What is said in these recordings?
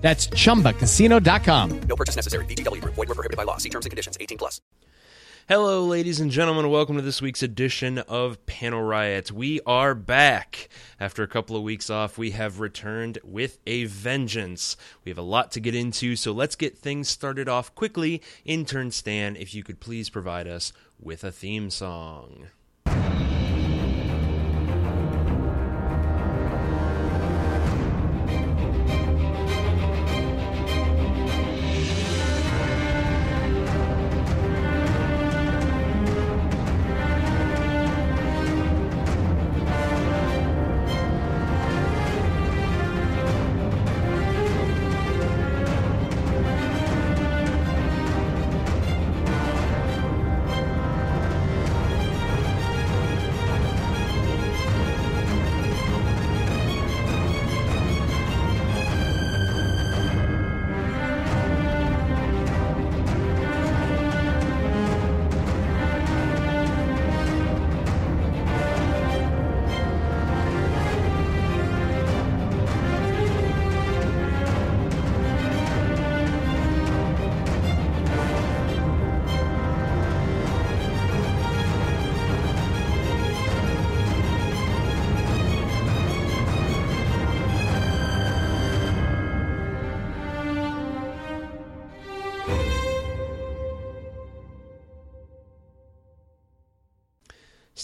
That's chumbacasino.com. No purchase necessary. VGW Group. Void were prohibited by law. See terms and conditions. 18 plus. Hello, ladies and gentlemen. Welcome to this week's edition of Panel Riots. We are back. After a couple of weeks off, we have returned with a vengeance. We have a lot to get into, so let's get things started off quickly. Intern Stan, if you could please provide us with a theme song.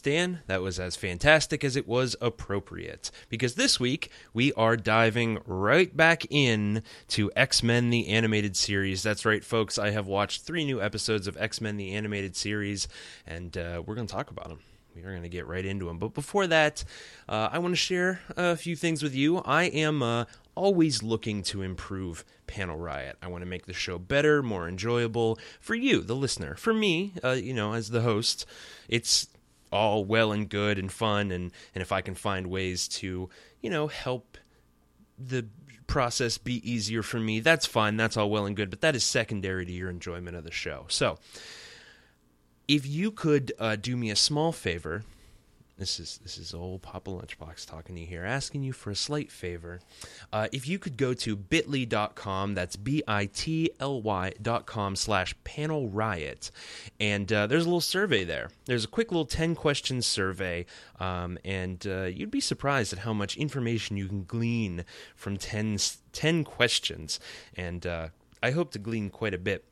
That was as fantastic as it was appropriate. Because this week, we are diving right back in to X Men the Animated Series. That's right, folks. I have watched three new episodes of X Men the Animated Series, and uh, we're going to talk about them. We are going to get right into them. But before that, uh, I want to share a few things with you. I am uh, always looking to improve Panel Riot. I want to make the show better, more enjoyable for you, the listener. For me, uh, you know, as the host, it's all well and good and fun and and if I can find ways to you know help the process be easier for me that's fine that's all well and good but that is secondary to your enjoyment of the show. So if you could uh, do me a small favor this is this is old Papa Lunchbox talking to you here, asking you for a slight favor. Uh, if you could go to bit.ly.com, that's B-I-T-L-Y dot com slash panel riot, and uh, there's a little survey there. There's a quick little 10 question survey, um, and uh, you'd be surprised at how much information you can glean from 10, 10 questions, and uh, I hope to glean quite a bit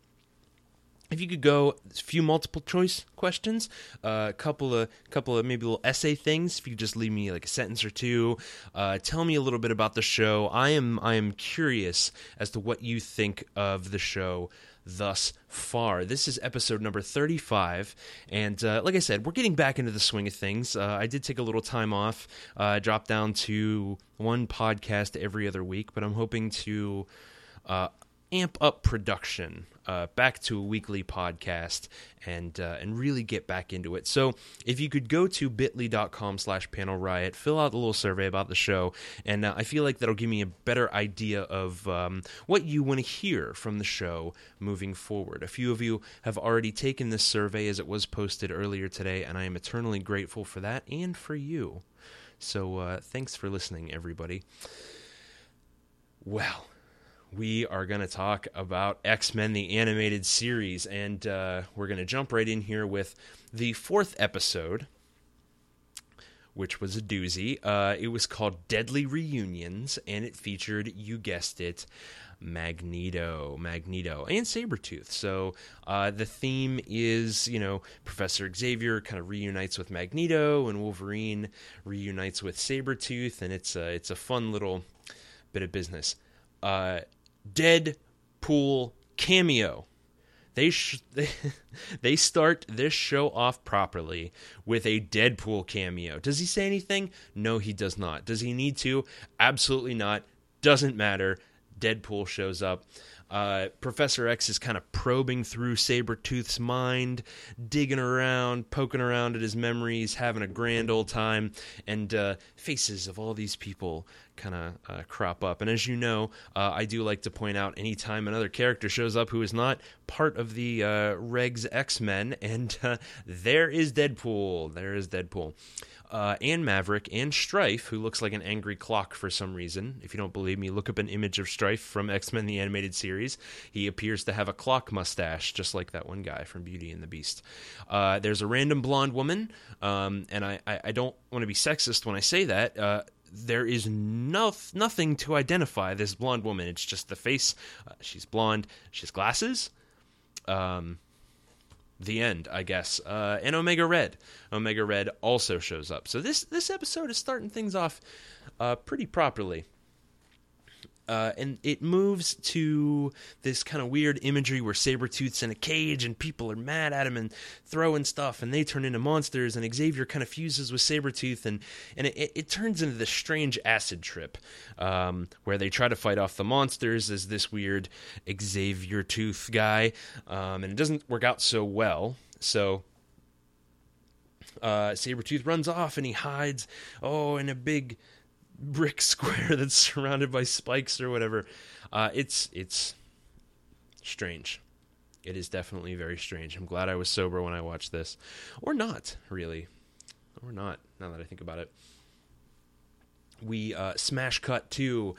if you could go a few multiple choice questions, a uh, couple of couple of maybe little essay things. If you could just leave me like a sentence or two, uh, tell me a little bit about the show. I am I am curious as to what you think of the show thus far. This is episode number 35. And uh, like I said, we're getting back into the swing of things. Uh, I did take a little time off, uh, dropped down to one podcast every other week, but I'm hoping to uh, amp up production uh, back to a weekly podcast and uh, and really get back into it. So if you could go to bit.ly.com slash panel riot, fill out a little survey about the show, and uh, I feel like that'll give me a better idea of um, what you want to hear from the show moving forward. A few of you have already taken this survey as it was posted earlier today, and I am eternally grateful for that and for you. So uh, thanks for listening, everybody. Well, we are going to talk about X Men, the animated series. And uh, we're going to jump right in here with the fourth episode, which was a doozy. Uh, it was called Deadly Reunions, and it featured, you guessed it, Magneto, Magneto, and Sabretooth. So uh, the theme is, you know, Professor Xavier kind of reunites with Magneto, and Wolverine reunites with Sabretooth, and it's a, it's a fun little bit of business. Uh, Deadpool cameo. They, sh- they they start this show off properly with a Deadpool cameo. Does he say anything? No, he does not. Does he need to? Absolutely not. Doesn't matter. Deadpool shows up. Uh, Professor X is kind of probing through Sabretooth's mind, digging around, poking around at his memories, having a grand old time, and uh, faces of all these people kind of uh, crop up. And as you know, uh, I do like to point out anytime another character shows up who is not part of the uh, Regs X Men, and uh, there is Deadpool. There is Deadpool uh, and Maverick and Stryfe, who looks like an angry clock for some reason. If you don't believe me, look up an image of Stryfe from X Men the Animated Series. He appears to have a clock mustache, just like that one guy from Beauty and the Beast. Uh, there's a random blonde woman, um, and I, I, I don't want to be sexist when I say that. Uh, there is no, nothing to identify this blonde woman. It's just the face. Uh, she's blonde. She has glasses. Um, the end, I guess. Uh, and Omega Red. Omega Red also shows up. So this this episode is starting things off uh, pretty properly. Uh, and it moves to this kind of weird imagery where Sabretooth's in a cage and people are mad at him and throwing stuff and they turn into monsters and Xavier kind of fuses with Sabretooth and, and it, it turns into this strange acid trip um, where they try to fight off the monsters as this weird Xavier Tooth guy um, and it doesn't work out so well. So uh, Sabretooth runs off and he hides, oh, in a big brick square that's surrounded by spikes or whatever. Uh, it's it's strange. It is definitely very strange. I'm glad I was sober when I watched this, or not really, or not. Now that I think about it, we uh, smash cut to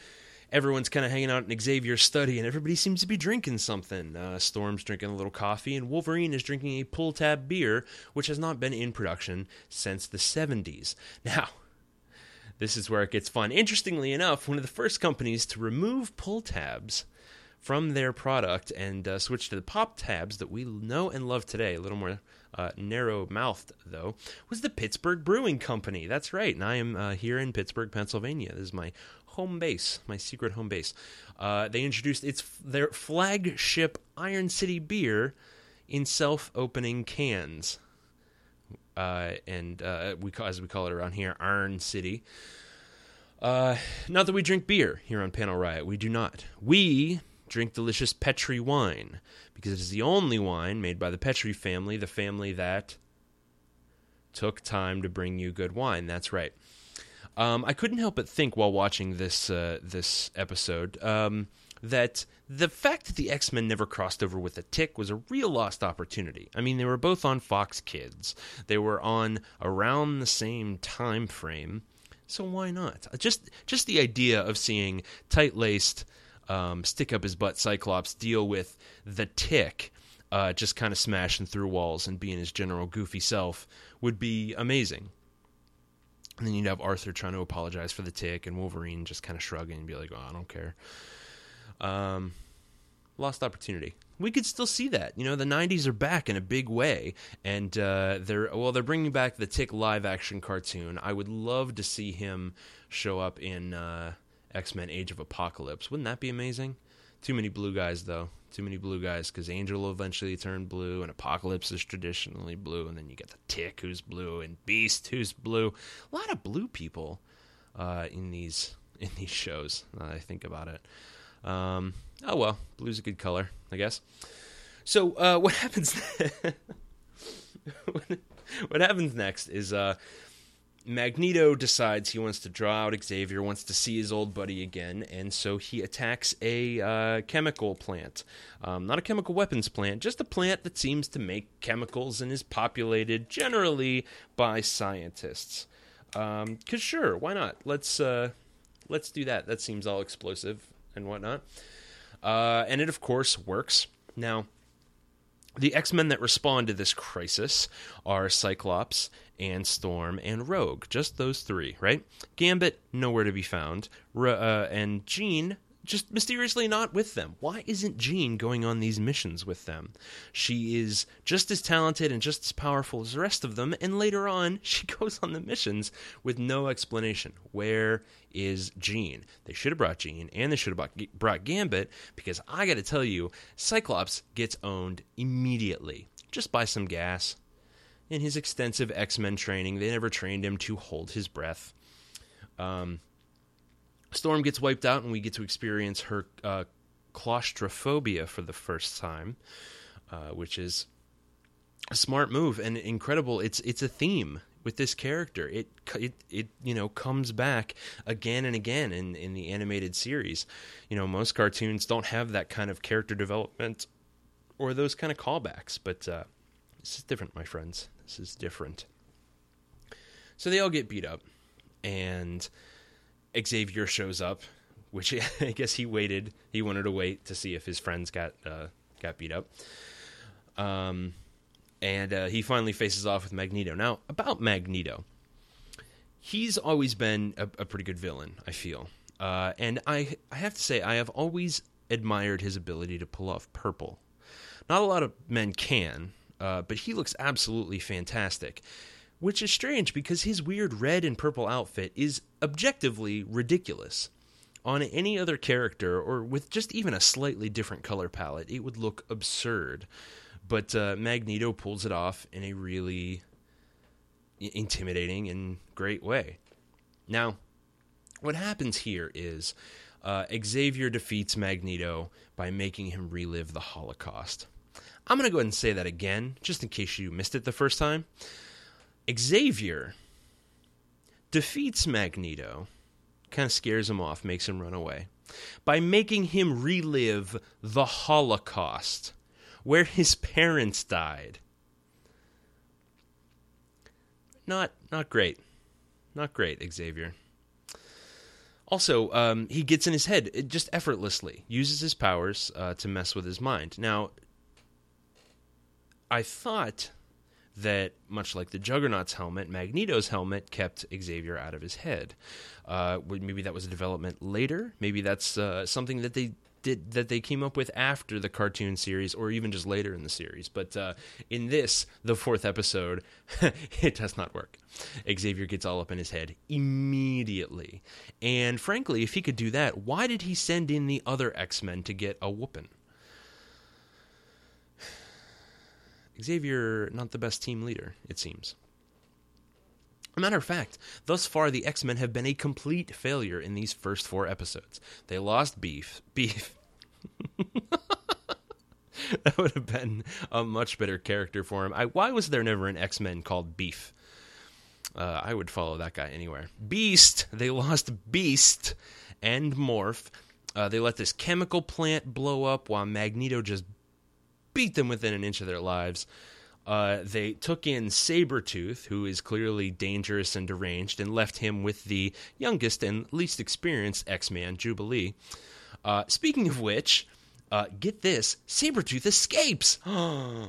everyone's kind of hanging out in Xavier's study, and everybody seems to be drinking something. Uh, Storm's drinking a little coffee, and Wolverine is drinking a pull tab beer, which has not been in production since the 70s. Now, this is where it gets fun. Interestingly enough, one of the first companies to remove pull tabs from their product and uh, switch to the pop tabs that we know and love today, a little more uh, narrow mouthed though, was the Pittsburgh Brewing Company. That's right, and I am uh, here in Pittsburgh, Pennsylvania. This is my home base, my secret home base. Uh, they introduced its their flagship Iron City beer in self opening cans uh, and uh, we as we call it around here, Iron City. Uh, not that we drink beer here on Panel Riot. We do not. We drink delicious Petri wine because it is the only wine made by the Petri family, the family that took time to bring you good wine. That's right. Um, I couldn't help but think while watching this uh, this episode. Um, that the fact that the X Men never crossed over with the Tick was a real lost opportunity. I mean, they were both on Fox Kids. They were on around the same time frame, so why not? Just just the idea of seeing tight laced, um, stick up his butt Cyclops deal with the Tick. Uh, just kind of smashing through walls and being his general goofy self would be amazing. And then you'd have Arthur trying to apologize for the tick, and Wolverine just kind of shrugging and be like, "Oh, I don't care." Um, lost opportunity. We could still see that. You know, the '90s are back in a big way, and uh, they're well, they're bringing back the Tick live action cartoon. I would love to see him show up in uh, X Men: Age of Apocalypse. Wouldn't that be amazing? Too many blue guys, though. Too many blue guys because Angel will eventually turn blue, and Apocalypse is traditionally blue, and then you get the Tick who's blue, and Beast who's blue. A lot of blue people uh, in these in these shows. I think about it. Um, oh well, blue's a good color, I guess. So uh, what happens? what happens next is uh, Magneto decides he wants to draw out Xavier, wants to see his old buddy again, and so he attacks a uh, chemical plant. Um, not a chemical weapons plant, just a plant that seems to make chemicals and is populated generally by scientists. Because um, sure, why not? Let's uh, let's do that. That seems all explosive and whatnot. Uh, and it, of course, works. Now, the X Men that respond to this crisis are Cyclops and Storm and Rogue. Just those three, right? Gambit, nowhere to be found. uh, and Jean, just mysteriously not with them. Why isn't Jean going on these missions with them? She is just as talented and just as powerful as the rest of them, and later on, she goes on the missions with no explanation. Where is Jean? They should have brought Jean, and they should have brought Gambit, because I gotta tell you, Cyclops gets owned immediately just by some gas. In his extensive X Men training, they never trained him to hold his breath. Um, Storm gets wiped out, and we get to experience her uh, claustrophobia for the first time, uh, which is a smart move and incredible. It's it's a theme with this character. It it it you know comes back again and again in in the animated series. You know, most cartoons don't have that kind of character development or those kind of callbacks, but uh, this is different, my friends. This is different. So they all get beat up, and Xavier shows up, which I guess he waited. He wanted to wait to see if his friends got uh, got beat up. Um, and uh, he finally faces off with Magneto. Now, about Magneto, he's always been a, a pretty good villain. I feel, uh, and I I have to say I have always admired his ability to pull off purple. Not a lot of men can, uh, but he looks absolutely fantastic. Which is strange because his weird red and purple outfit is objectively ridiculous. On any other character, or with just even a slightly different color palette, it would look absurd. But uh, Magneto pulls it off in a really intimidating and great way. Now, what happens here is uh, Xavier defeats Magneto by making him relive the Holocaust. I'm going to go ahead and say that again, just in case you missed it the first time. Xavier defeats Magneto, kind of scares him off, makes him run away, by making him relive the Holocaust, where his parents died. Not, not great. Not great, Xavier. Also, um, he gets in his head just effortlessly, uses his powers uh, to mess with his mind. Now, I thought that much like the Juggernaut's helmet, Magneto's helmet kept Xavier out of his head. Uh, maybe that was a development later. Maybe that's uh, something that they did that they came up with after the cartoon series, or even just later in the series. But uh, in this, the fourth episode, it does not work. Xavier gets all up in his head immediately, and frankly, if he could do that, why did he send in the other X Men to get a whooping? Xavier, not the best team leader, it seems. A matter of fact, thus far the X Men have been a complete failure in these first four episodes. They lost Beef. Beef. that would have been a much better character for him. I, why was there never an X Men called Beef? Uh, I would follow that guy anywhere. Beast. They lost Beast and Morph. Uh, they let this chemical plant blow up while Magneto just beat them within an inch of their lives. Uh, they took in Sabretooth, who is clearly dangerous and deranged, and left him with the youngest and least experienced X Man, Jubilee. Uh, speaking of which, uh, get this Sabretooth escapes!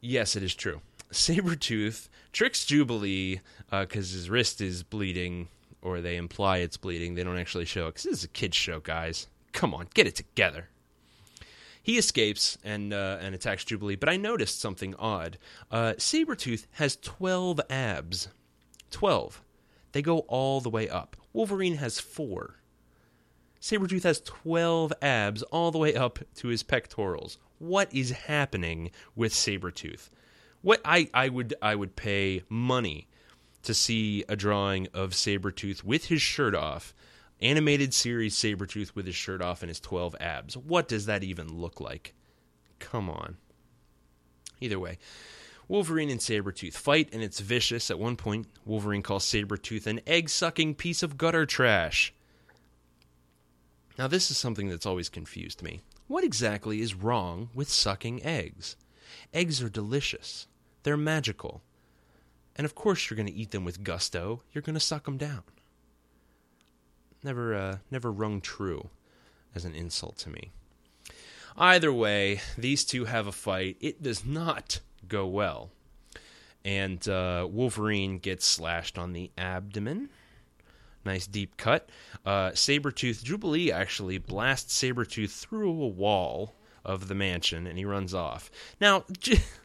yes, it is true. Sabretooth tricks Jubilee because uh, his wrist is bleeding, or they imply it's bleeding. They don't actually show it because this is a kid's show, guys. Come on, get it together. He escapes and uh, and attacks Jubilee, but I noticed something odd. Uh, Sabretooth has 12 abs. 12. They go all the way up. Wolverine has 4. Sabretooth has 12 abs all the way up to his pectorals. What is happening with Sabretooth? What I, I would I would pay money to see a drawing of Sabretooth with his shirt off Animated series Sabretooth with his shirt off and his 12 abs. What does that even look like? Come on. Either way, Wolverine and Sabretooth fight, and it's vicious. At one point, Wolverine calls Sabretooth an egg sucking piece of gutter trash. Now, this is something that's always confused me. What exactly is wrong with sucking eggs? Eggs are delicious, they're magical. And of course, you're going to eat them with gusto, you're going to suck them down never uh, never rung true as an insult to me. Either way, these two have a fight. It does not go well. And uh, Wolverine gets slashed on the abdomen. Nice deep cut. Uh, Sabretooth, Jubilee actually blasts Sabretooth through a wall of the mansion and he runs off. Now,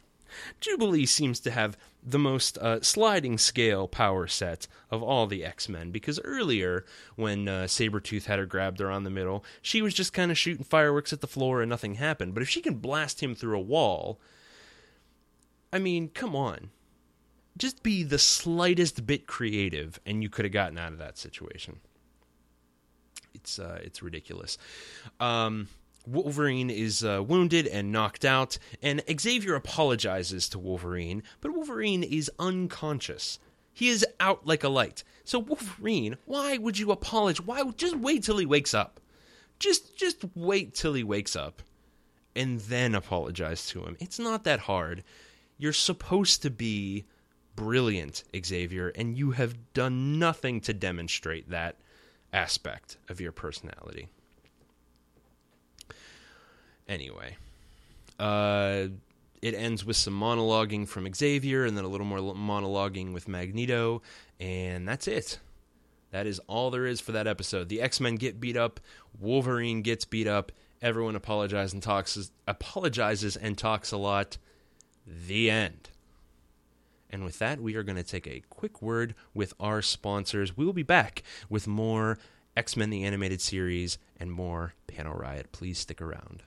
Jubilee seems to have the most uh, sliding scale power set of all the X Men because earlier, when uh, Sabretooth had her grabbed around the middle, she was just kind of shooting fireworks at the floor and nothing happened. But if she can blast him through a wall, I mean, come on. Just be the slightest bit creative, and you could have gotten out of that situation. it's uh, it's ridiculous. Um, Wolverine is uh, wounded and knocked out, and Xavier apologizes to Wolverine, but Wolverine is unconscious. He is out like a light. So Wolverine, why would you apologize? Why just wait till he wakes up? Just just wait till he wakes up and then apologize to him. It's not that hard. You're supposed to be brilliant, Xavier, and you have done nothing to demonstrate that aspect of your personality. Anyway, uh, it ends with some monologuing from Xavier and then a little more monologuing with Magneto, and that's it. That is all there is for that episode. The X Men get beat up, Wolverine gets beat up, everyone apologizes and talks apologizes and talks a lot. The end. And with that, we are going to take a quick word with our sponsors. We will be back with more X Men the Animated Series and more Panel Riot. Please stick around.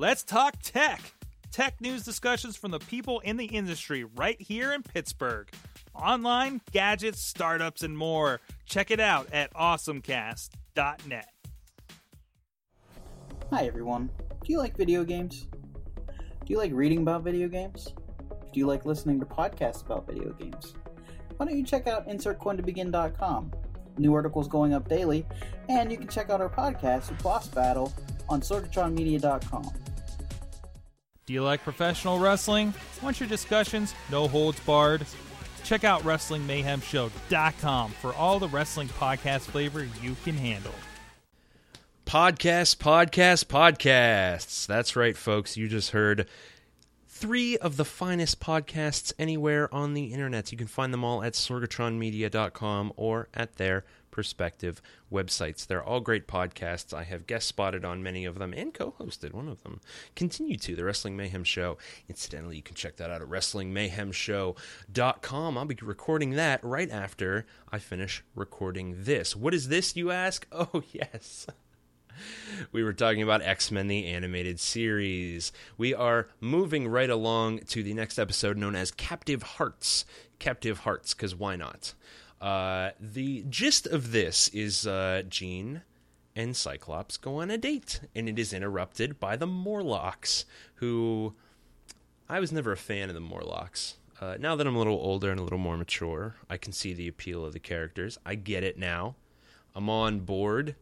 Let's talk tech. Tech news discussions from the people in the industry right here in Pittsburgh. Online, gadgets, startups, and more. Check it out at awesomecast.net. Hi, everyone. Do you like video games? Do you like reading about video games? Do you like listening to podcasts about video games? Why don't you check out InsertCoinToBegin.com? New articles going up daily, and you can check out our podcast, Boss Battle, on SorgatronMedia.com. Do you like professional wrestling? Want your discussions no holds barred? Check out WrestlingMayhemShow.com for all the wrestling podcast flavor you can handle. Podcast, podcast, podcasts. That's right, folks. You just heard three of the finest podcasts anywhere on the internet. You can find them all at sorgatronmedia.com or at their perspective websites. They're all great podcasts. I have guest spotted on many of them and co hosted one of them. Continue to, The Wrestling Mayhem Show. Incidentally, you can check that out at WrestlingMayhemShow.com. I'll be recording that right after I finish recording this. What is this, you ask? Oh, yes. We were talking about X Men, the animated series. We are moving right along to the next episode known as Captive Hearts. Captive Hearts, because why not? Uh, the gist of this is uh, Jean and Cyclops go on a date, and it is interrupted by the Morlocks, who I was never a fan of the Morlocks. Uh, now that I'm a little older and a little more mature, I can see the appeal of the characters. I get it now. I'm on board.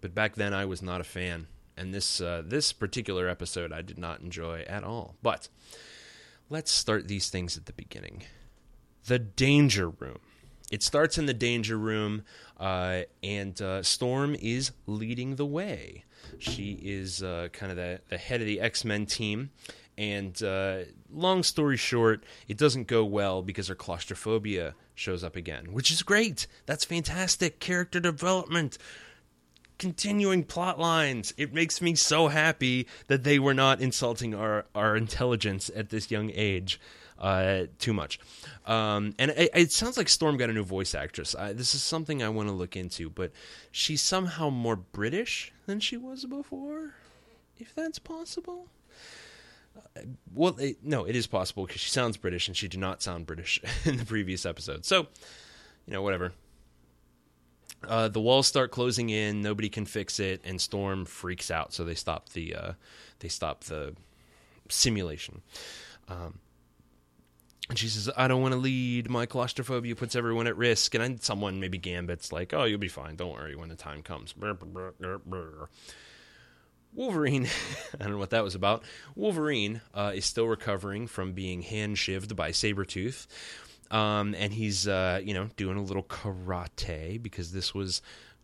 But back then, I was not a fan, and this uh, this particular episode I did not enjoy at all. But let's start these things at the beginning the danger room. It starts in the danger room, uh, and uh, Storm is leading the way. She is uh, kind of the, the head of the X Men team. And uh, long story short, it doesn't go well because her claustrophobia shows up again, which is great. That's fantastic character development continuing plot lines. It makes me so happy that they were not insulting our, our intelligence at this young age uh, too much. Um, and it, it, sounds like Storm got a new voice actress. I, this is something I want to look into, but she's somehow more British than she was before, if that's possible. Uh, well, it, no, it is possible because she sounds British and she did not sound British in the previous episode. So, you know, whatever. Uh, the walls start closing in. Nobody can fix it, and Storm freaks out. So they stop the uh, they stop the simulation. Um, and she says, I don't want to lead. My claustrophobia puts everyone at risk. And I, someone, maybe Gambit's like, oh, you'll be fine. Don't worry when the time comes. Wolverine, I don't know what that was about. Wolverine uh, is still recovering from being hand shivved by Sabretooth. Um, and he's, uh, you know, doing a little karate because this was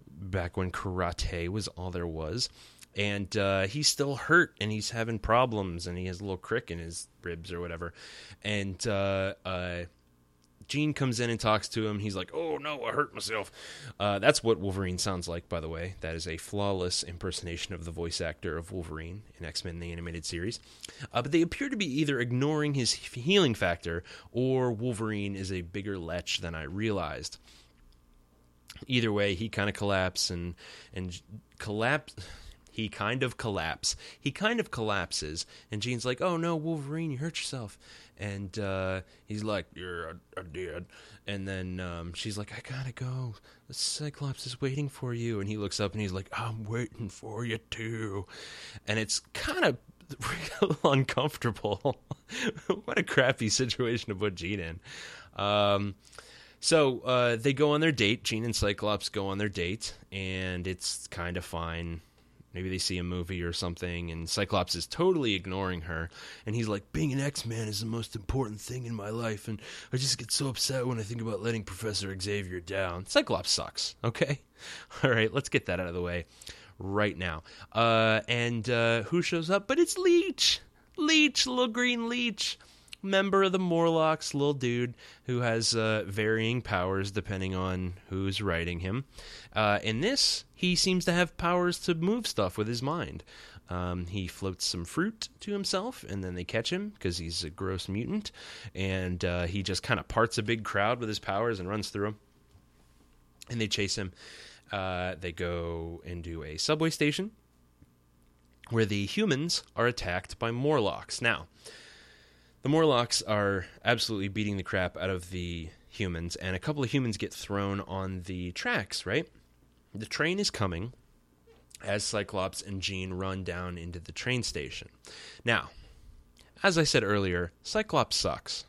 back when karate was all there was. And uh, he's still hurt and he's having problems and he has a little crick in his ribs or whatever. And uh, uh, Jean comes in and talks to him. He's like, "Oh no, I hurt myself." Uh, that's what Wolverine sounds like, by the way. That is a flawless impersonation of the voice actor of Wolverine in X Men: The Animated Series. Uh, but they appear to be either ignoring his healing factor, or Wolverine is a bigger lech than I realized. Either way, he kind of collapses and and collapse he kind of collapse. He kind of collapses, and Jean's like, "Oh no, Wolverine, you hurt yourself." And uh, he's like, "You're a did." And then um, she's like, "I gotta go. The Cyclops is waiting for you." And he looks up and he's like, "I'm waiting for you too." And it's kind of real uncomfortable. what a crappy situation to put Jean in. Um, so uh, they go on their date. Jean and Cyclops go on their date, and it's kind of fine. Maybe they see a movie or something, and Cyclops is totally ignoring her. And he's like, Being an X Man is the most important thing in my life, and I just get so upset when I think about letting Professor Xavier down. Cyclops sucks, okay? All right, let's get that out of the way right now. Uh, and uh, who shows up? But it's Leech! Leech, little green Leech member of the Morlocks, little dude who has uh, varying powers depending on who's writing him. Uh, in this, he seems to have powers to move stuff with his mind. Um, he floats some fruit to himself, and then they catch him because he's a gross mutant, and uh, he just kind of parts a big crowd with his powers and runs through them. And they chase him. Uh, they go into a subway station where the humans are attacked by Morlocks. Now, the Morlocks are absolutely beating the crap out of the humans, and a couple of humans get thrown on the tracks, right? The train is coming as Cyclops and Jean run down into the train station. Now, as I said earlier, Cyclops sucks.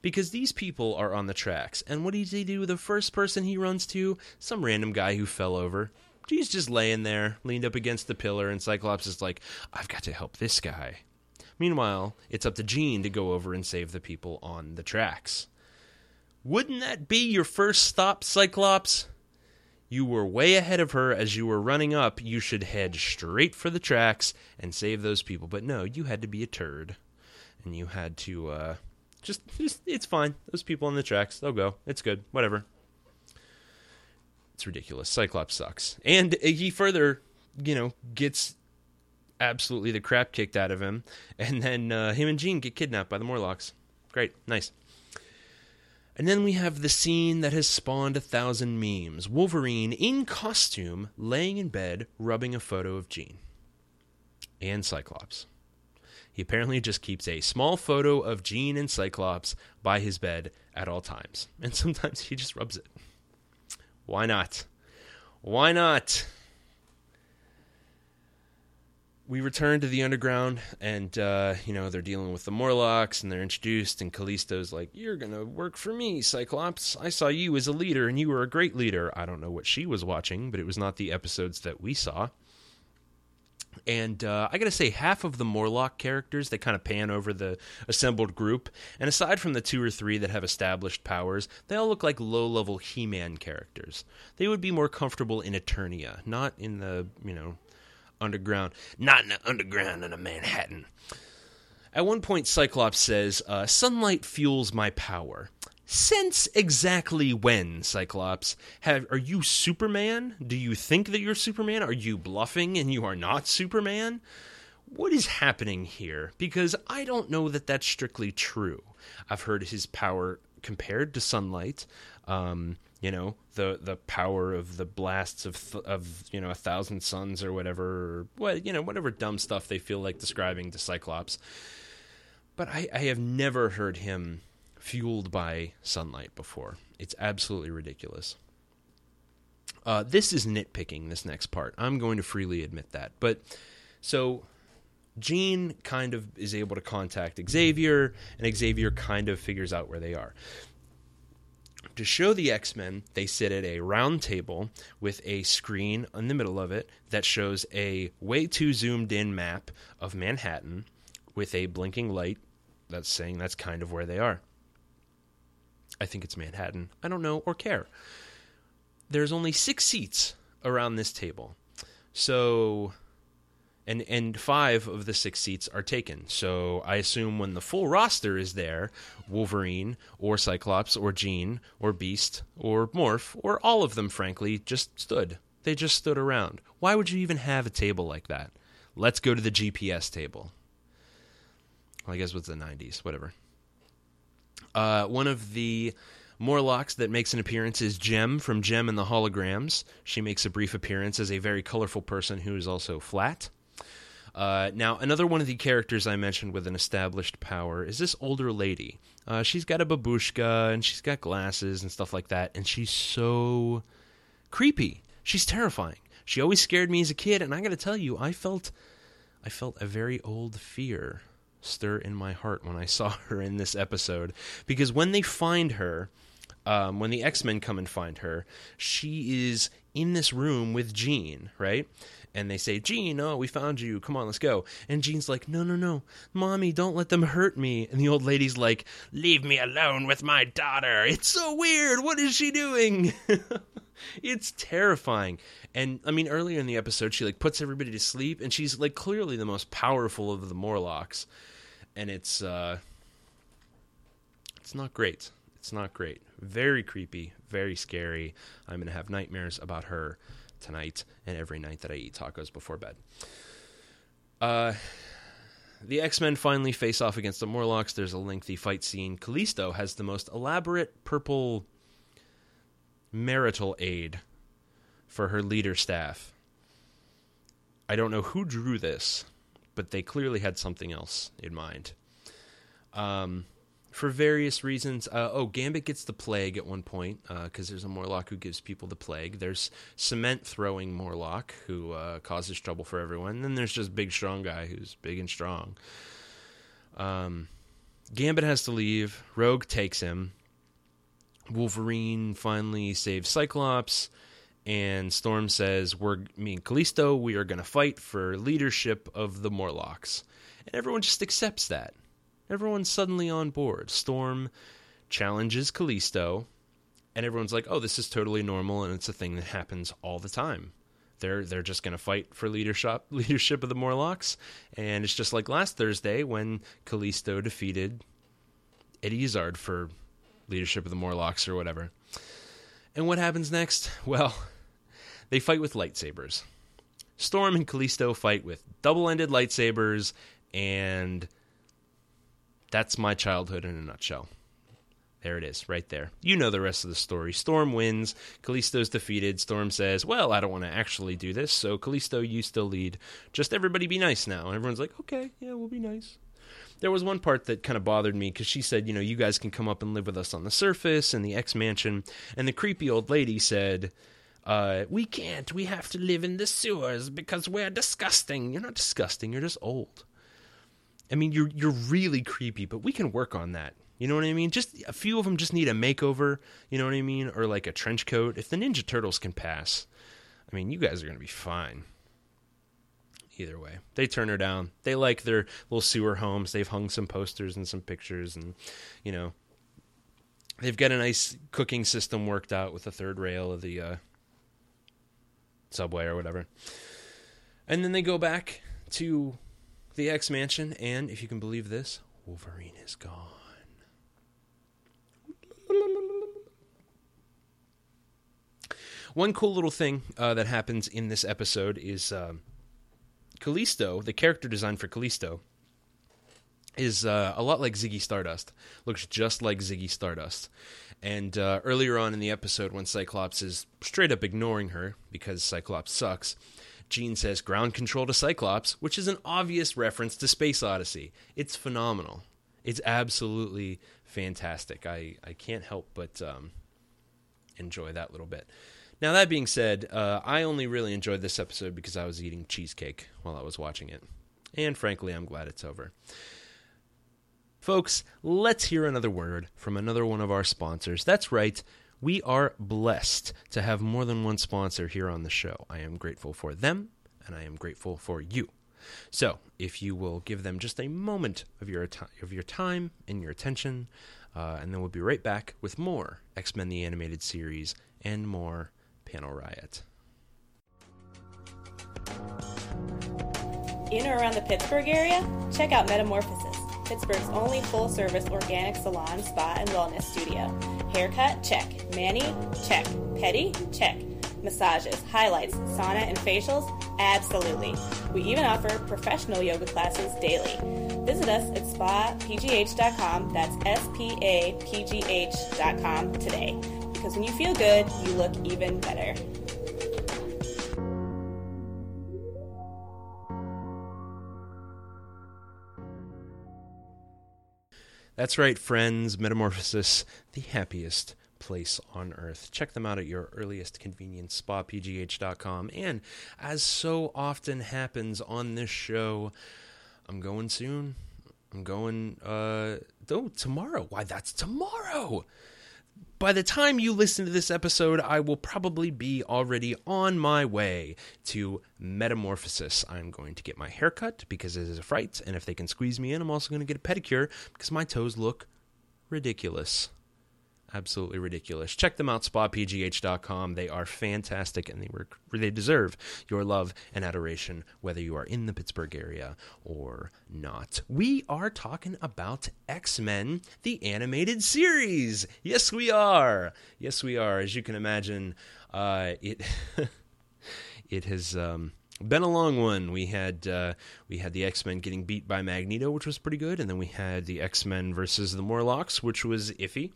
Because these people are on the tracks, and what does he do? The first person he runs to? Some random guy who fell over. He's just laying there, leaned up against the pillar, and Cyclops is like, I've got to help this guy. Meanwhile, it's up to Jean to go over and save the people on the tracks. Wouldn't that be your first stop, Cyclops? You were way ahead of her as you were running up. You should head straight for the tracks and save those people. But no, you had to be a turd. And you had to, uh, just, just, it's fine. Those people on the tracks, they'll go. It's good. Whatever. It's ridiculous. Cyclops sucks. And he further, you know, gets absolutely the crap kicked out of him. And then uh, him and Jean get kidnapped by the Morlocks. Great. Nice. And then we have the scene that has spawned a thousand memes Wolverine in costume, laying in bed, rubbing a photo of Jean and Cyclops. He apparently just keeps a small photo of Jean and Cyclops by his bed at all times. And sometimes he just rubs it. Why not? Why not? We return to the underground, and uh, you know they're dealing with the Morlocks, and they're introduced. And Callisto's like, "You're gonna work for me, Cyclops. I saw you as a leader, and you were a great leader." I don't know what she was watching, but it was not the episodes that we saw. And uh, I gotta say, half of the Morlock characters they kind of pan over the assembled group, and aside from the two or three that have established powers, they all look like low-level He-Man characters. They would be more comfortable in Eternia, not in the you know underground, not in the underground in a Manhattan. At one point, Cyclops says, uh, Sunlight fuels my power. Since exactly when, Cyclops? Have, are you Superman? Do you think that you're Superman? Are you bluffing and you are not Superman? What is happening here? Because I don't know that that's strictly true. I've heard his power compared to sunlight. Um, you know the the power of the blasts of th- of you know a thousand suns or whatever what you know whatever dumb stuff they feel like describing to Cyclops. But I, I have never heard him fueled by sunlight before. It's absolutely ridiculous. Uh, this is nitpicking. This next part, I'm going to freely admit that. But so Jean kind of is able to contact Xavier, and Xavier kind of figures out where they are to show the X Men, they sit at a round table with a screen in the middle of it that shows a way too zoomed in map of Manhattan with a blinking light that's saying that's kind of where they are. I think it's Manhattan. I don't know or care. There's only six seats around this table. So and and five of the six seats are taken. So I assume when the full roster is there, Wolverine or Cyclops or Jean or Beast or Morph or all of them, frankly, just stood. They just stood around. Why would you even have a table like that? Let's go to the GPS table. Well, I guess it was the '90s, whatever. Uh, one of the Morlocks that makes an appearance is Jem from Jem and the Holograms. She makes a brief appearance as a very colorful person who is also flat. Uh, now, another one of the characters I mentioned with an established power is this older lady. Uh, she's got a babushka and she's got glasses and stuff like that, and she's so creepy. She's terrifying. She always scared me as a kid, and I got to tell you, I felt, I felt a very old fear stir in my heart when I saw her in this episode because when they find her, um, when the X Men come and find her, she is in this room with Jean, right? And they say, Jean, oh, we found you. Come on, let's go. And Jean's like, no, no, no. Mommy, don't let them hurt me. And the old lady's like, leave me alone with my daughter. It's so weird. What is she doing? it's terrifying. And I mean, earlier in the episode, she like puts everybody to sleep, and she's like clearly the most powerful of the Morlocks. And it's, uh, it's not great. It's not great. Very creepy, very scary. I'm going to have nightmares about her tonight and every night that I eat tacos before bed. Uh, the X Men finally face off against the Morlocks. There's a lengthy fight scene. Callisto has the most elaborate purple marital aid for her leader staff. I don't know who drew this, but they clearly had something else in mind. Um, for various reasons. Uh, oh, Gambit gets the plague at one point because uh, there's a Morlock who gives people the plague. There's cement throwing Morlock who uh, causes trouble for everyone. And then there's just big strong guy who's big and strong. Um, Gambit has to leave. Rogue takes him. Wolverine finally saves Cyclops. And Storm says, "We're me and Callisto. We are going to fight for leadership of the Morlocks." And everyone just accepts that. Everyone's suddenly on board. Storm challenges Callisto, and everyone's like, "Oh, this is totally normal, and it's a thing that happens all the time." They're they're just going to fight for leadership leadership of the Morlocks, and it's just like last Thursday when Callisto defeated Eddie Izzard for leadership of the Morlocks or whatever. And what happens next? Well, they fight with lightsabers. Storm and Callisto fight with double-ended lightsabers and that's my childhood in a nutshell. There it is, right there. You know the rest of the story. Storm wins. Callisto's defeated. Storm says, Well, I don't want to actually do this, so Callisto, you still lead. Just everybody be nice now. And everyone's like, Okay, yeah, we'll be nice. There was one part that kind of bothered me because she said, You know, you guys can come up and live with us on the surface in the X Mansion. And the creepy old lady said, uh, we can't. We have to live in the sewers because we're disgusting. You're not disgusting. You're just old. I mean, you're you're really creepy, but we can work on that. You know what I mean? Just a few of them just need a makeover. You know what I mean? Or like a trench coat. If the Ninja Turtles can pass, I mean, you guys are gonna be fine. Either way, they turn her down. They like their little sewer homes. They've hung some posters and some pictures, and you know, they've got a nice cooking system worked out with the third rail of the uh, subway or whatever. And then they go back to the X Mansion, and if you can believe this, Wolverine is gone. One cool little thing uh, that happens in this episode is um, Callisto, the character design for Callisto, is uh, a lot like Ziggy Stardust. Looks just like Ziggy Stardust. And uh, earlier on in the episode, when Cyclops is straight up ignoring her because Cyclops sucks, Jean says ground control to Cyclops, which is an obvious reference to Space Oddity. It's phenomenal. It's absolutely fantastic. I, I can't help but um, enjoy that little bit. Now, that being said, uh, I only really enjoyed this episode because I was eating cheesecake while I was watching it. And frankly, I'm glad it's over. Folks, let's hear another word from another one of our sponsors. That's right, we are blessed to have more than one sponsor here on the show. I am grateful for them, and I am grateful for you. So, if you will give them just a moment of your of your time and your attention, uh, and then we'll be right back with more X Men the Animated Series and more Panel Riot. In or around the Pittsburgh area? Check out Metamorphosis, Pittsburgh's only full service organic salon, spa, and wellness studio. Haircut? Check. Mani? Check. Petty? Check. Massages, highlights, sauna, and facials? Absolutely. We even offer professional yoga classes daily. Visit us at spapgh.com, that's S P A P G H.com today. Because when you feel good, you look even better. That's right, friends. Metamorphosis, the happiest place on earth. Check them out at your earliest convenience, spapgh.com. And as so often happens on this show, I'm going soon. I'm going, uh, oh, tomorrow. Why, that's tomorrow. By the time you listen to this episode, I will probably be already on my way to Metamorphosis. I'm going to get my hair cut because it is a fright, and if they can squeeze me in, I'm also going to get a pedicure because my toes look ridiculous absolutely ridiculous. Check them out, spapgh.com. They are fantastic and they work, they deserve your love and adoration, whether you are in the Pittsburgh area or not. We are talking about X Men, the animated series. Yes, we are. Yes, we are. As you can imagine, uh, it it has. Um, been a long one. We had uh, we had the X Men getting beat by Magneto, which was pretty good, and then we had the X Men versus the Morlocks, which was iffy.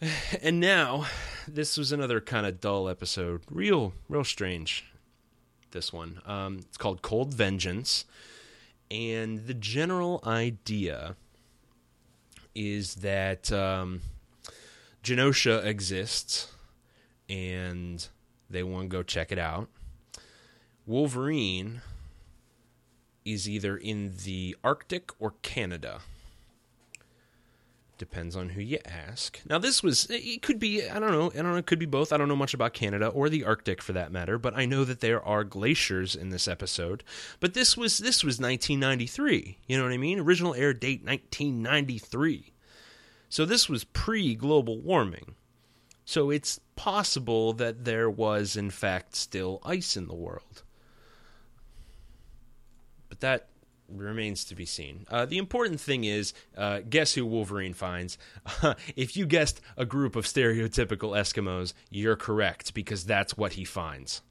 And now, this was another kind of dull episode. Real, real strange. This one. Um, it's called Cold Vengeance, and the general idea is that um, Genosha exists, and they want to go check it out. Wolverine is either in the Arctic or Canada Depends on who you ask. Now, this was, it could be, I don't know, I don't know, it could be both. I don't know much about Canada or the Arctic for that matter, but I know that there are glaciers in this episode. But this was, this was 1993. You know what I mean? Original air date 1993. So this was pre global warming. So it's possible that there was, in fact, still ice in the world. But that remains to be seen. Uh, the important thing is, uh, guess who Wolverine finds? if you guessed a group of stereotypical Eskimos, you're correct because that's what he finds.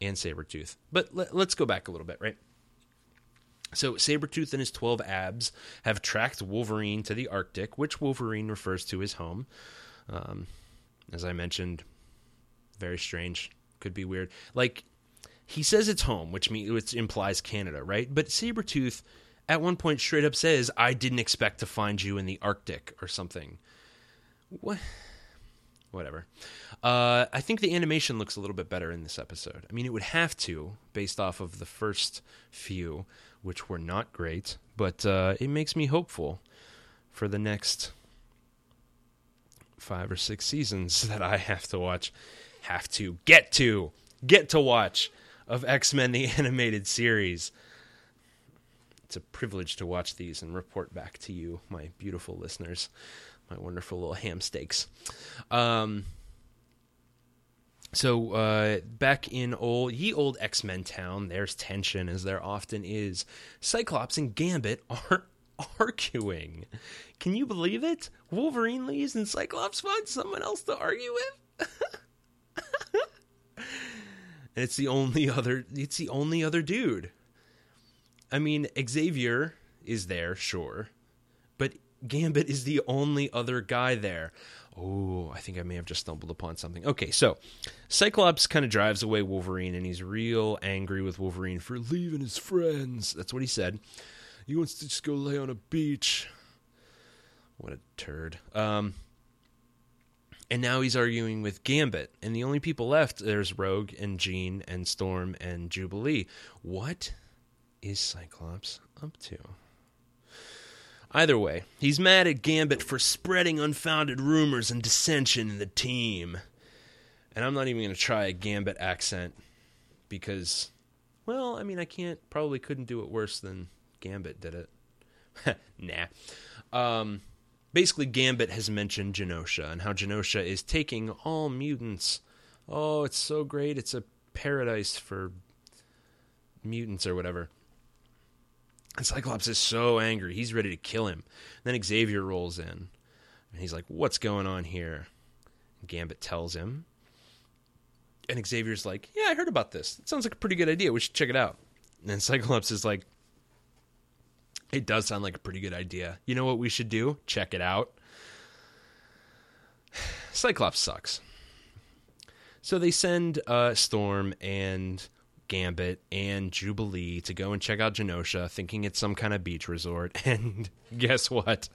And Sabretooth. But let, let's go back a little bit, right? So Sabretooth and his 12 abs have tracked Wolverine to the Arctic, which Wolverine refers to as home. Um, as I mentioned, very strange. Could be weird. Like, he says it's home, which means implies Canada, right? But Sabretooth at one point straight up says, I didn't expect to find you in the Arctic or something. What? Whatever. Uh, I think the animation looks a little bit better in this episode. I mean, it would have to, based off of the first few, which were not great, but uh, it makes me hopeful for the next five or six seasons that I have to watch. Have to get to get to watch of X Men the Animated Series. It's a privilege to watch these and report back to you, my beautiful listeners, my wonderful little ham steaks. Um, so uh, back in old ye old X Men town, there's tension as there often is. Cyclops and Gambit are arguing. Can you believe it? Wolverine leaves and Cyclops finds someone else to argue with. and it's the only other it's the only other dude. I mean, Xavier is there, sure, but Gambit is the only other guy there. Oh, I think I may have just stumbled upon something. Okay, so Cyclops kind of drives away Wolverine, and he's real angry with Wolverine for leaving his friends. That's what he said. He wants to just go lay on a beach. What a turd. Um, and now he's arguing with Gambit, and the only people left there's Rogue and Jean and Storm and Jubilee. What is Cyclops up to? Either way, he's mad at Gambit for spreading unfounded rumors and dissension in the team. And I'm not even going to try a Gambit accent because, well, I mean, I can't, probably couldn't do it worse than Gambit did it. nah. Um, basically Gambit has mentioned Genosha and how Genosha is taking all mutants. Oh, it's so great. It's a paradise for mutants or whatever. And Cyclops is so angry. He's ready to kill him. then Xavier rolls in. And he's like, What's going on here? And Gambit tells him. And Xavier's like, "Yeah, I heard about this. It sounds like a pretty good idea. We should check it out." And then Cyclops is like, "It does sound like a pretty good idea. You know what we should do? Check it out." Cyclops sucks. So they send uh, Storm and Gambit and Jubilee to go and check out Genosha, thinking it's some kind of beach resort. And guess what?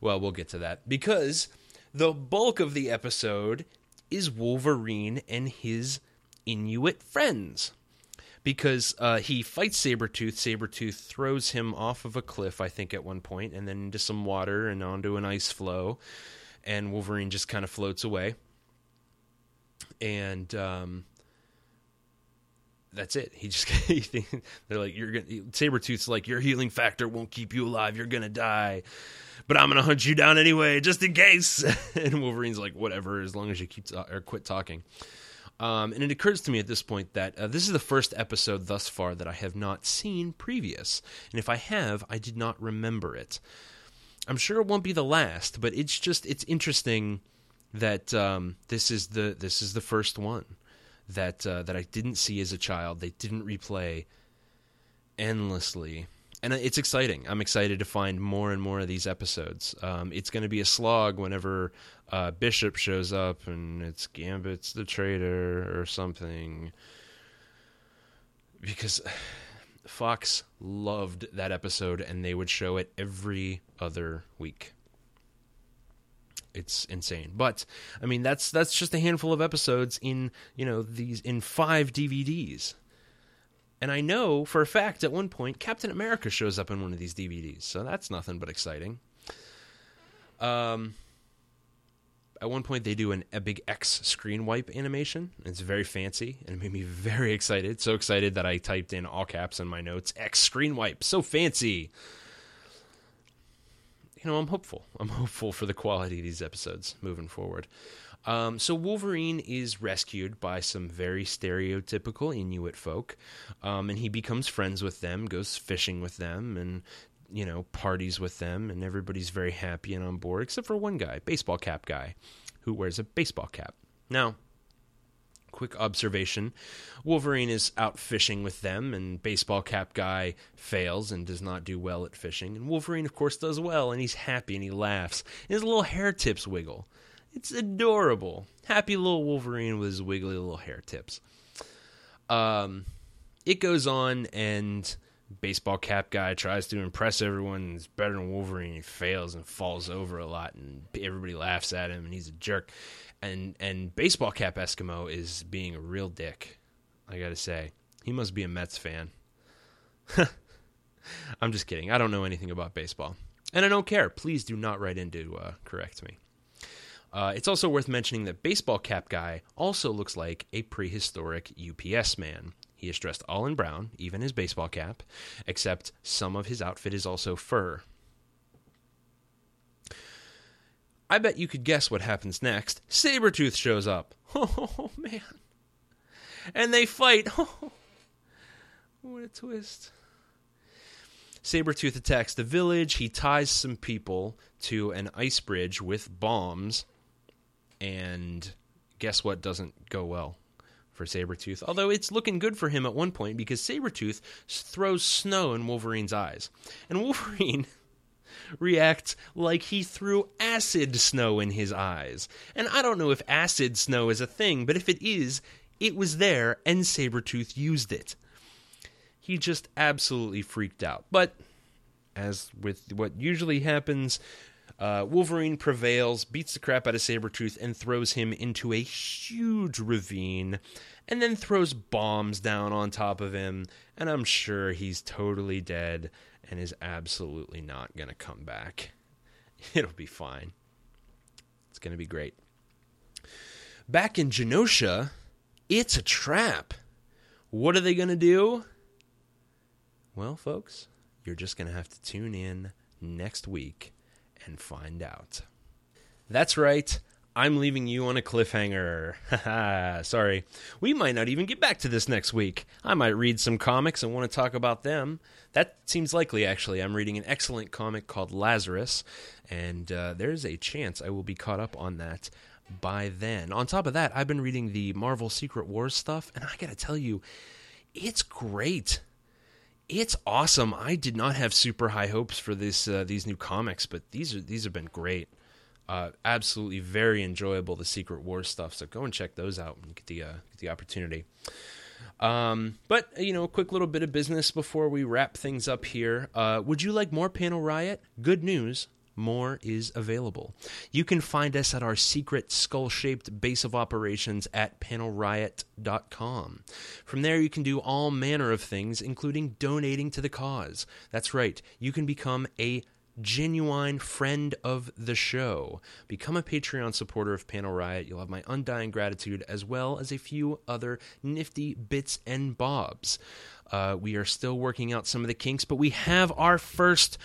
Well, we'll get to that because the bulk of the episode is Wolverine and his Inuit friends. Because uh, he fights Sabretooth. Sabretooth throws him off of a cliff, I think, at one point, and then into some water and onto an ice floe. And Wolverine just kind of floats away. And um, that's it. He just he think, they're like you're gonna Sabretooth's like your healing factor won't keep you alive. You're gonna die, but I'm gonna hunt you down anyway, just in case. and Wolverine's like whatever, as long as you keep to- or quit talking. Um, and it occurs to me at this point that uh, this is the first episode thus far that I have not seen previous, and if I have, I did not remember it. I'm sure it won't be the last, but it's just it's interesting that um, this is the this is the first one that uh, that I didn't see as a child. They didn't replay endlessly, and it's exciting. I'm excited to find more and more of these episodes. Um, it's going to be a slog whenever uh, Bishop shows up and it's Gambit's the traitor or something, because Fox loved that episode and they would show it every other week it's insane. But I mean, that's that's just a handful of episodes in you know these in five DVDs. And I know for a fact at one point Captain America shows up in one of these DVDs, so that's nothing but exciting. Um, at one point they do an, a big X screen wipe animation. It's very fancy and it made me very excited. So excited that I typed in all caps in my notes X screen wipe. So fancy you know, I'm hopeful. I'm hopeful for the quality of these episodes moving forward. Um, so Wolverine is rescued by some very stereotypical Inuit folk, um, and he becomes friends with them, goes fishing with them, and you know parties with them, and everybody's very happy and on board, except for one guy, baseball cap guy, who wears a baseball cap. Now, quick observation Wolverine is out fishing with them, and Baseball Cap Guy fails and does not do well at fishing. And Wolverine, of course, does well, and he's happy and he laughs. And his little hair tips wiggle. It's adorable. Happy little Wolverine with his wiggly little hair tips. Um, it goes on, and Baseball Cap Guy tries to impress everyone. He's better than Wolverine. He fails and falls over a lot, and everybody laughs at him, and he's a jerk and and baseball cap Eskimo is being a real dick. I gotta say, he must be a Mets fan. I'm just kidding. I don't know anything about baseball, and I don't care. Please do not write in to uh, correct me. Uh, it's also worth mentioning that baseball cap guy also looks like a prehistoric UPS man. He is dressed all in brown, even his baseball cap, except some of his outfit is also fur. I bet you could guess what happens next. Sabretooth shows up. Oh, man. And they fight. Oh, what a twist. Sabretooth attacks the village. He ties some people to an ice bridge with bombs. And guess what doesn't go well for Sabretooth? Although it's looking good for him at one point because Sabretooth throws snow in Wolverine's eyes. And Wolverine react like he threw acid snow in his eyes. And I don't know if acid snow is a thing, but if it is, it was there and Sabretooth used it. He just absolutely freaked out. But as with what usually happens, uh, Wolverine prevails, beats the crap out of Sabretooth, and throws him into a huge ravine, and then throws bombs down on top of him, and I'm sure he's totally dead and is absolutely not going to come back. It'll be fine. It's going to be great. Back in Genosha, it's a trap. What are they going to do? Well, folks, you're just going to have to tune in next week and find out. That's right. I'm leaving you on a cliffhanger. Sorry. We might not even get back to this next week. I might read some comics and want to talk about them. That seems likely, actually. I'm reading an excellent comic called Lazarus, and uh, there's a chance I will be caught up on that by then. On top of that, I've been reading the Marvel Secret Wars stuff, and I gotta tell you, it's great. It's awesome. I did not have super high hopes for this uh, these new comics, but these are these have been great. Uh, absolutely very enjoyable the Secret War stuff. So go and check those out you get the uh, get the opportunity. Um, but you know, a quick little bit of business before we wrap things up here. Uh, would you like more Panel Riot? Good news. More is available. You can find us at our secret skull shaped base of operations at panelriot.com. From there, you can do all manner of things, including donating to the cause. That's right, you can become a genuine friend of the show. Become a Patreon supporter of Panel Riot. You'll have my undying gratitude as well as a few other nifty bits and bobs. Uh, we are still working out some of the kinks, but we have our first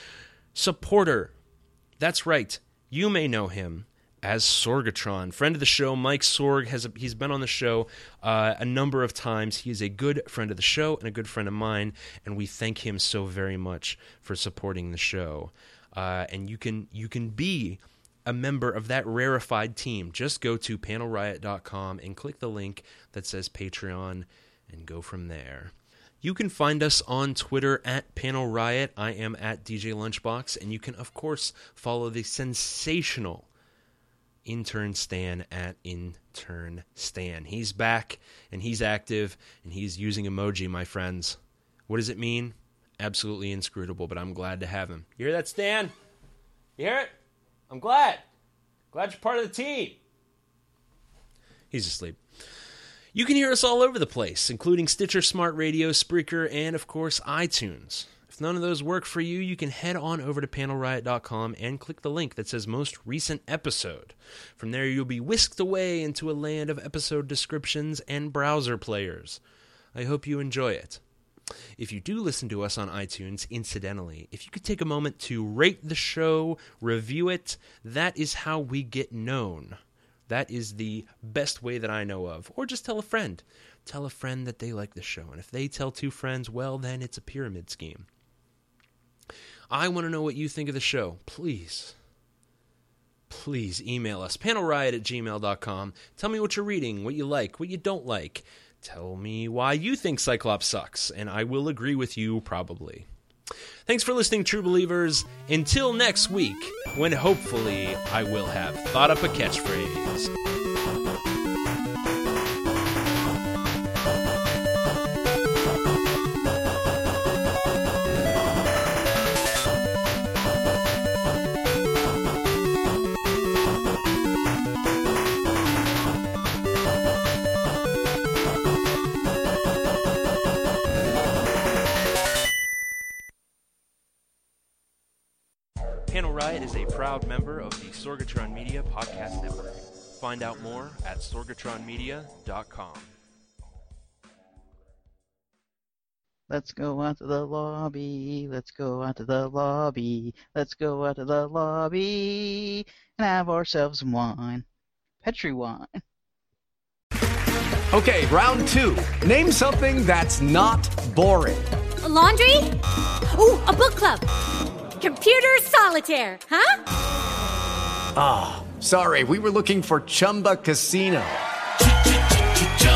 supporter. That's right. You may know him as Sorgatron, friend of the show. Mike Sorg has he's been on the show uh, a number of times. He is a good friend of the show and a good friend of mine, and we thank him so very much for supporting the show uh, and you can you can be a member of that rarefied team. Just go to panelriot.com and click the link that says Patreon and go from there. You can find us on Twitter at Panel Riot. I am at DJ Lunchbox, and you can of course follow the sensational intern Stan at intern Stan. He's back and he's active and he's using emoji, my friends. What does it mean? Absolutely inscrutable, but I'm glad to have him. You hear that, Stan? You hear it? I'm glad. Glad you're part of the team. He's asleep. You can hear us all over the place, including Stitcher Smart Radio, Spreaker, and of course iTunes. If none of those work for you, you can head on over to panelriot.com and click the link that says most recent episode. From there, you'll be whisked away into a land of episode descriptions and browser players. I hope you enjoy it. If you do listen to us on iTunes, incidentally, if you could take a moment to rate the show, review it, that is how we get known. That is the best way that I know of. Or just tell a friend. Tell a friend that they like the show. And if they tell two friends, well, then it's a pyramid scheme. I want to know what you think of the show. Please, please email us panelriot at gmail.com. Tell me what you're reading, what you like, what you don't like. Tell me why you think Cyclops sucks, and I will agree with you probably. Thanks for listening, true believers. Until next week, when hopefully I will have thought up a catchphrase. sorgatronmedia.com. Let's go out to the lobby. Let's go out to the lobby. Let's go out to the lobby and have ourselves some wine. Petri wine. Okay, round two. Name something that's not boring. A laundry? Ooh, a book club. Computer solitaire, huh? Ah, sorry, we were looking for Chumba Casino.